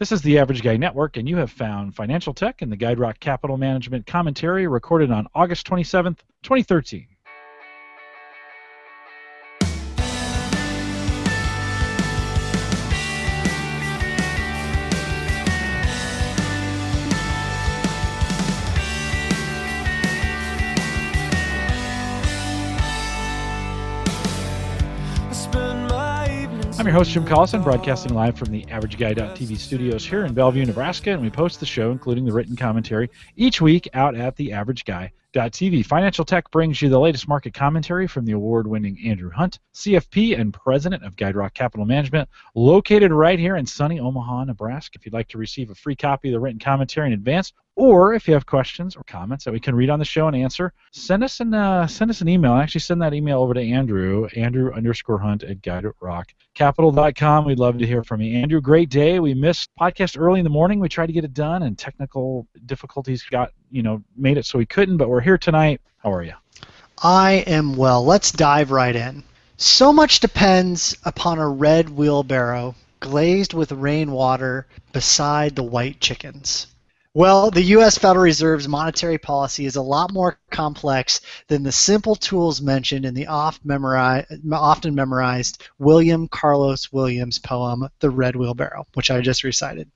This is the Average Guy Network, and you have found Financial Tech and the Guide Rock Capital Management commentary recorded on August 27th, 2013. I'm your host, Jim Collison, broadcasting live from the AverageGuy.tv studios here in Bellevue, Nebraska, and we post the show, including the written commentary, each week out at the AverageGuy.tv. Financial Tech brings you the latest market commentary from the award-winning Andrew Hunt, CFP and president of Guide Rock Capital Management, located right here in sunny Omaha, Nebraska. If you'd like to receive a free copy of the written commentary in advance, or if you have questions or comments that we can read on the show and answer, send us an uh, send us an email. Actually, send that email over to Andrew, Andrew underscore Hunt at GuideRockCapital.com. We'd love to hear from you, Andrew. Great day. We missed podcast early in the morning. We tried to get it done, and technical difficulties got you know made it so we couldn't. But we're here tonight. How are you? I am well. Let's dive right in. So much depends upon a red wheelbarrow glazed with rainwater beside the white chickens. Well, the U.S. Federal Reserve's monetary policy is a lot more complex than the simple tools mentioned in the often memorized William Carlos Williams poem, The Red Wheelbarrow, which I just recited.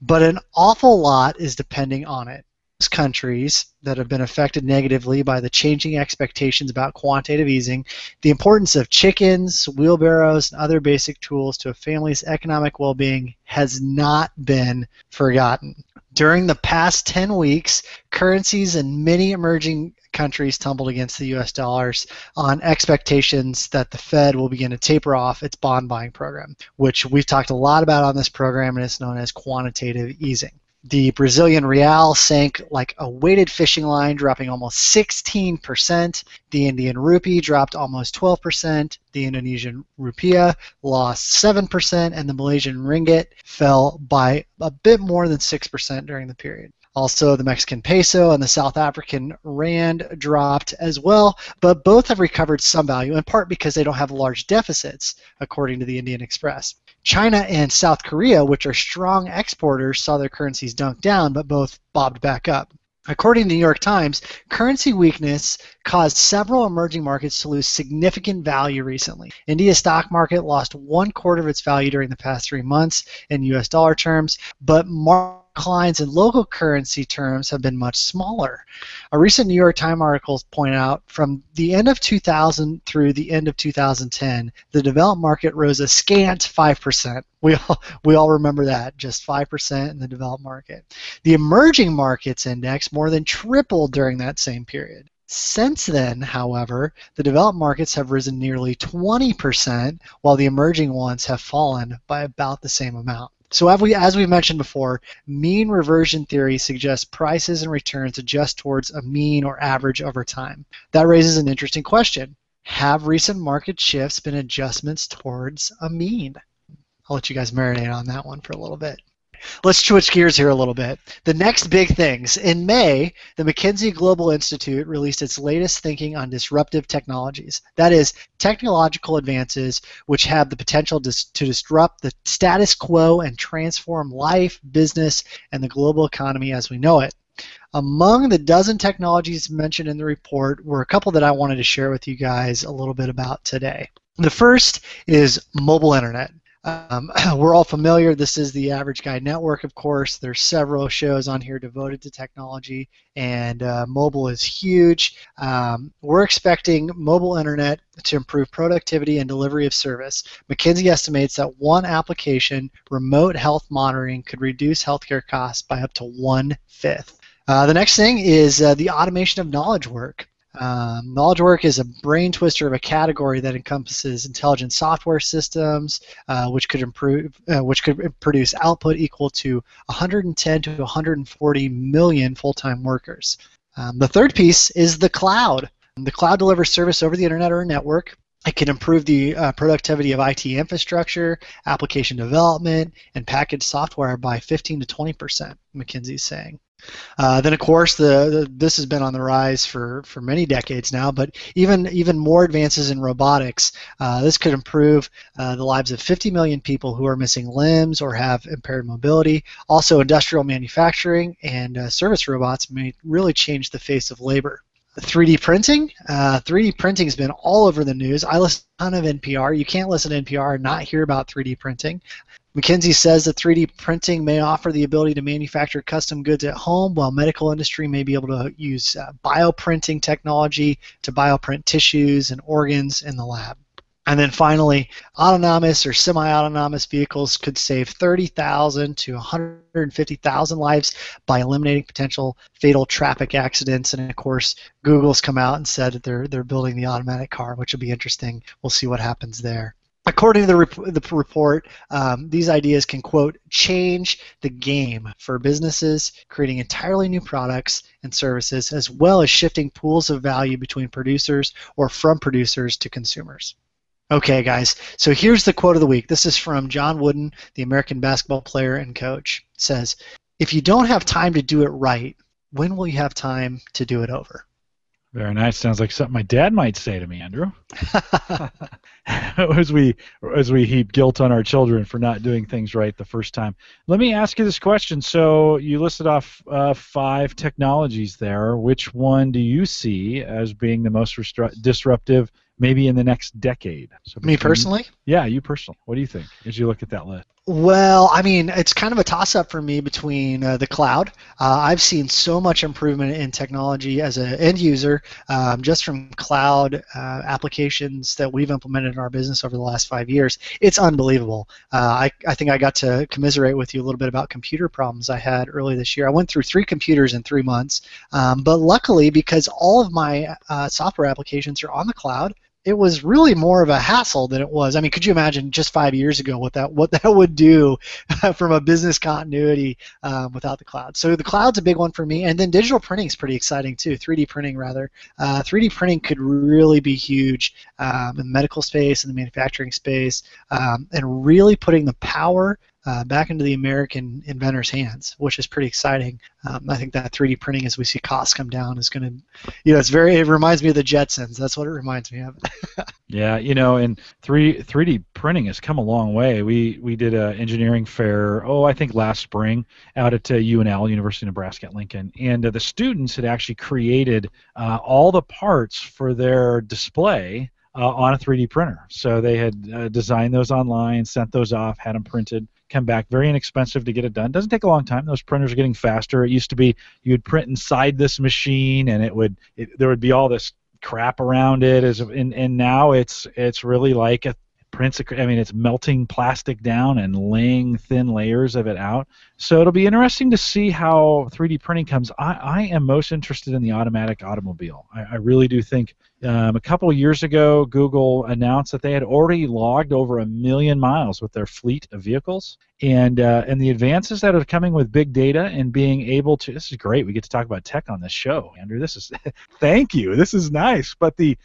But an awful lot is depending on it. Countries that have been affected negatively by the changing expectations about quantitative easing, the importance of chickens, wheelbarrows, and other basic tools to a family's economic well being has not been forgotten. During the past 10 weeks, currencies in many emerging countries tumbled against the US dollars on expectations that the Fed will begin to taper off its bond buying program, which we've talked a lot about on this program and it's known as quantitative easing. The Brazilian real sank like a weighted fishing line, dropping almost 16%. The Indian rupee dropped almost 12%. The Indonesian rupiah lost 7%, and the Malaysian ringgit fell by a bit more than 6% during the period. Also, the Mexican peso and the South African rand dropped as well, but both have recovered some value, in part because they don't have large deficits, according to the Indian Express. China and South Korea, which are strong exporters, saw their currencies dunk down, but both bobbed back up. According to the New York Times, currency weakness caused several emerging markets to lose significant value recently. India's stock market lost one quarter of its value during the past three months in US dollar terms, but market declines in local currency terms have been much smaller. A recent New York Times article pointed out from the end of 2000 through the end of 2010, the developed market rose a scant 5%. We all, we all remember that, just 5% in the developed market. The emerging markets index more than tripled during that same period. Since then, however, the developed markets have risen nearly 20%, while the emerging ones have fallen by about the same amount. So as we as we mentioned before, mean reversion theory suggests prices and returns adjust towards a mean or average over time. That raises an interesting question. Have recent market shifts been adjustments towards a mean? I'll let you guys marinate on that one for a little bit. Let's switch gears here a little bit. The next big things. In May, the McKinsey Global Institute released its latest thinking on disruptive technologies. That is, technological advances which have the potential to, to disrupt the status quo and transform life, business, and the global economy as we know it. Among the dozen technologies mentioned in the report were a couple that I wanted to share with you guys a little bit about today. The first is mobile internet. Um, we're all familiar. This is the Average Guy Network, of course. There's several shows on here devoted to technology, and uh, mobile is huge. Um, we're expecting mobile internet to improve productivity and delivery of service. McKinsey estimates that one application, remote health monitoring, could reduce healthcare costs by up to one fifth. Uh, the next thing is uh, the automation of knowledge work. Um, knowledge work is a brain twister of a category that encompasses intelligent software systems, uh, which could improve, uh, which could produce output equal to 110 to 140 million full-time workers. Um, the third piece is the cloud. The cloud delivers service over the internet or a network. It can improve the uh, productivity of IT infrastructure, application development, and packaged software by 15 to 20 percent. McKinsey is saying. Uh, then, of course, the, the, this has been on the rise for, for many decades now. But even even more advances in robotics, uh, this could improve uh, the lives of 50 million people who are missing limbs or have impaired mobility. Also, industrial manufacturing and uh, service robots may really change the face of labor. 3D printing. Uh, 3D printing has been all over the news. I listen a ton of NPR. You can't listen to NPR and not hear about 3D printing. McKinsey says that 3D printing may offer the ability to manufacture custom goods at home, while medical industry may be able to use uh, bioprinting technology to bioprint tissues and organs in the lab. And then finally, autonomous or semi-autonomous vehicles could save 30,000 to 150,000 lives by eliminating potential fatal traffic accidents. And of course, Google's come out and said that they're they're building the automatic car, which will be interesting. We'll see what happens there. According to the, rep- the report, um, these ideas can, quote, change the game for businesses, creating entirely new products and services, as well as shifting pools of value between producers or from producers to consumers. Okay, guys, so here's the quote of the week. This is from John Wooden, the American basketball player and coach. It says, If you don't have time to do it right, when will you have time to do it over? Very nice. Sounds like something my dad might say to me, Andrew. as we as we heap guilt on our children for not doing things right the first time. Let me ask you this question. So you listed off uh, five technologies there. Which one do you see as being the most restru- disruptive, maybe in the next decade? So me personally? Yeah, you personally. What do you think as you look at that list? Well, I mean, it's kind of a toss up for me between uh, the cloud. Uh, I've seen so much improvement in technology as an end user um, just from cloud uh, applications that we've implemented in our business over the last five years. It's unbelievable. Uh, I, I think I got to commiserate with you a little bit about computer problems I had early this year. I went through three computers in three months, um, but luckily, because all of my uh, software applications are on the cloud, it was really more of a hassle than it was. I mean, could you imagine just five years ago what that what that would do from a business continuity um, without the cloud? So the cloud's a big one for me, and then digital printing is pretty exciting too. 3D printing rather. Uh, 3D printing could really be huge um, in the medical space and the manufacturing space, um, and really putting the power uh, back into the American inventors' hands, which is pretty exciting. Um, I think that 3D printing, as we see costs come down, is going to, you know, it's very. It reminds me of the Jetsons. That's what it reminds me of. yeah, you know, and three 3D printing has come a long way. We we did an engineering fair, oh, I think last spring, out at uh, UNL, University of Nebraska at Lincoln, and uh, the students had actually created uh, all the parts for their display. Uh, on a 3D printer. So they had uh, designed those online, sent those off, had them printed, come back very inexpensive to get it done. Doesn't take a long time. Those printers are getting faster. It used to be you would print inside this machine, and it would it, there would be all this crap around it. As and, and now it's it's really like a prints. I mean, it's melting plastic down and laying thin layers of it out. So it'll be interesting to see how 3D printing comes. I, I am most interested in the automatic automobile. I, I really do think um, a couple years ago, Google announced that they had already logged over a million miles with their fleet of vehicles, and uh, and the advances that are coming with big data and being able to. This is great. We get to talk about tech on this show, Andrew. This is thank you. This is nice. But the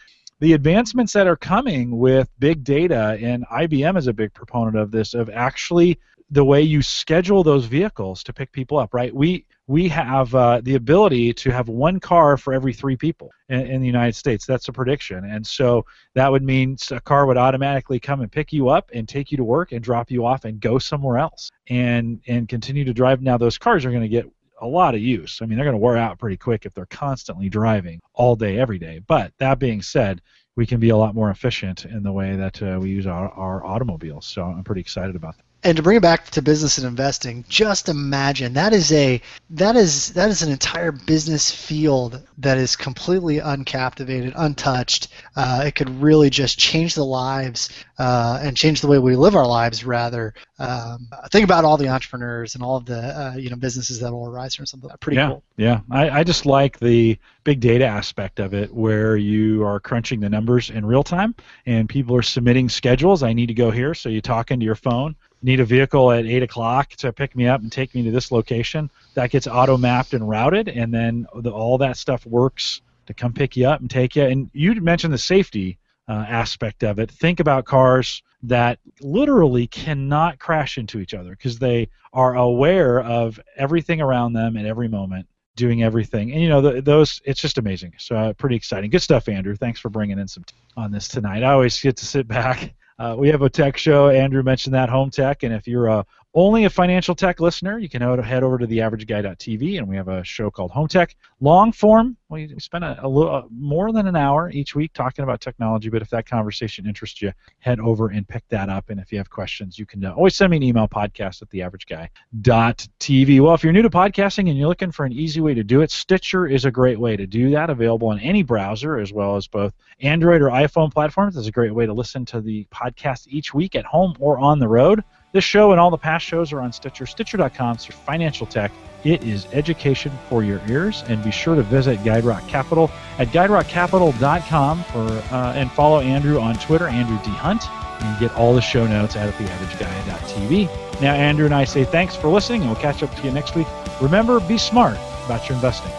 the advancements that are coming with big data, and IBM is a big proponent of this, of actually the way you schedule those vehicles to pick people up, right? We we have uh, the ability to have one car for every three people in, in, the United States. That's a prediction, and so that would mean a car would automatically come and pick you up and take you to work and drop you off and go somewhere else and and continue to drive. Now those cars are going to get a lot of use. I mean, they're going to wear out pretty quick if they're constantly driving all day, every day. But that being said, we can be a lot more efficient in the way that uh, we use our, our automobiles. So I'm pretty excited about that and to bring it back to business and investing, just imagine that is a that is that is an entire business field that is completely uncaptivated, untouched. Uh, it could really just change the lives uh, and change the way we live our lives. Rather, um, think about all the entrepreneurs and all of the uh, you know businesses that will arise from something pretty yeah, cool. Yeah, I, I just like the big data aspect of it, where you are crunching the numbers in real time, and people are submitting schedules. I need to go here, so you talk into your phone need a vehicle at 8 o'clock to pick me up and take me to this location, that gets auto mapped and routed, and then the, all that stuff works to come pick you up and take you. And you mentioned the safety uh, aspect of it. Think about cars that literally cannot crash into each other because they are aware of everything around them at every moment doing everything. And you know, the, those it's just amazing. So uh, pretty exciting. Good stuff, Andrew. Thanks for bringing in some t- on this tonight. I always get to sit back. Uh, we have a tech show. Andrew mentioned that home tech, and if you're a only a financial tech listener, you can head over to theaverageguy.tv, and we have a show called Home Tech. Long form, we spend a, a little more than an hour each week talking about technology. But if that conversation interests you, head over and pick that up. And if you have questions, you can uh, always send me an email podcast at theaverageguy.tv. Well, if you're new to podcasting and you're looking for an easy way to do it, Stitcher is a great way to do that. Available on any browser as well as both Android or iPhone platforms. It's a great way to listen to the podcast each week at home or on the road. This show and all the past shows are on Stitcher, Stitcher.com for financial tech. It is education for your ears. And be sure to visit GuideRock Capital at GuideRockCapital.com for, uh, and follow Andrew on Twitter, Andrew D. Hunt, and get all the show notes at theaverageguy.tv. Now, Andrew and I say thanks for listening, and we'll catch up to you next week. Remember, be smart about your investing.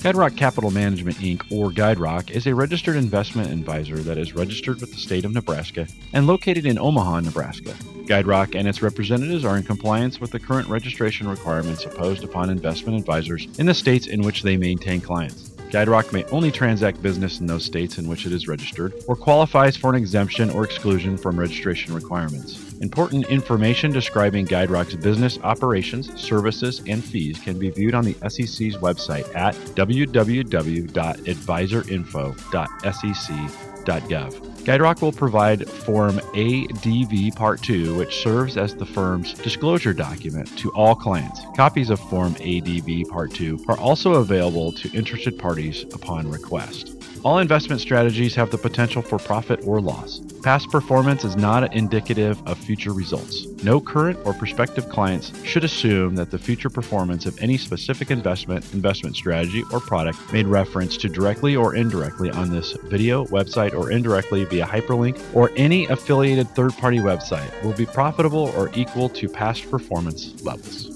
GuideRock Capital Management Inc., or GuideRock, is a registered investment advisor that is registered with the state of Nebraska and located in Omaha, Nebraska. GuideRock and its representatives are in compliance with the current registration requirements imposed upon investment advisors in the states in which they maintain clients. GuideRock may only transact business in those states in which it is registered or qualifies for an exemption or exclusion from registration requirements. Important information describing GuideRock's business operations, services, and fees can be viewed on the SEC's website at www.adviserinfo.sec.gov. GuideRock will provide Form ADV Part 2, which serves as the firm's disclosure document to all clients. Copies of Form ADV Part 2 are also available to interested parties upon request. All investment strategies have the potential for profit or loss. Past performance is not indicative of future results. No current or prospective clients should assume that the future performance of any specific investment, investment strategy, or product made reference to directly or indirectly on this video, website, or indirectly via hyperlink or any affiliated third party website will be profitable or equal to past performance levels.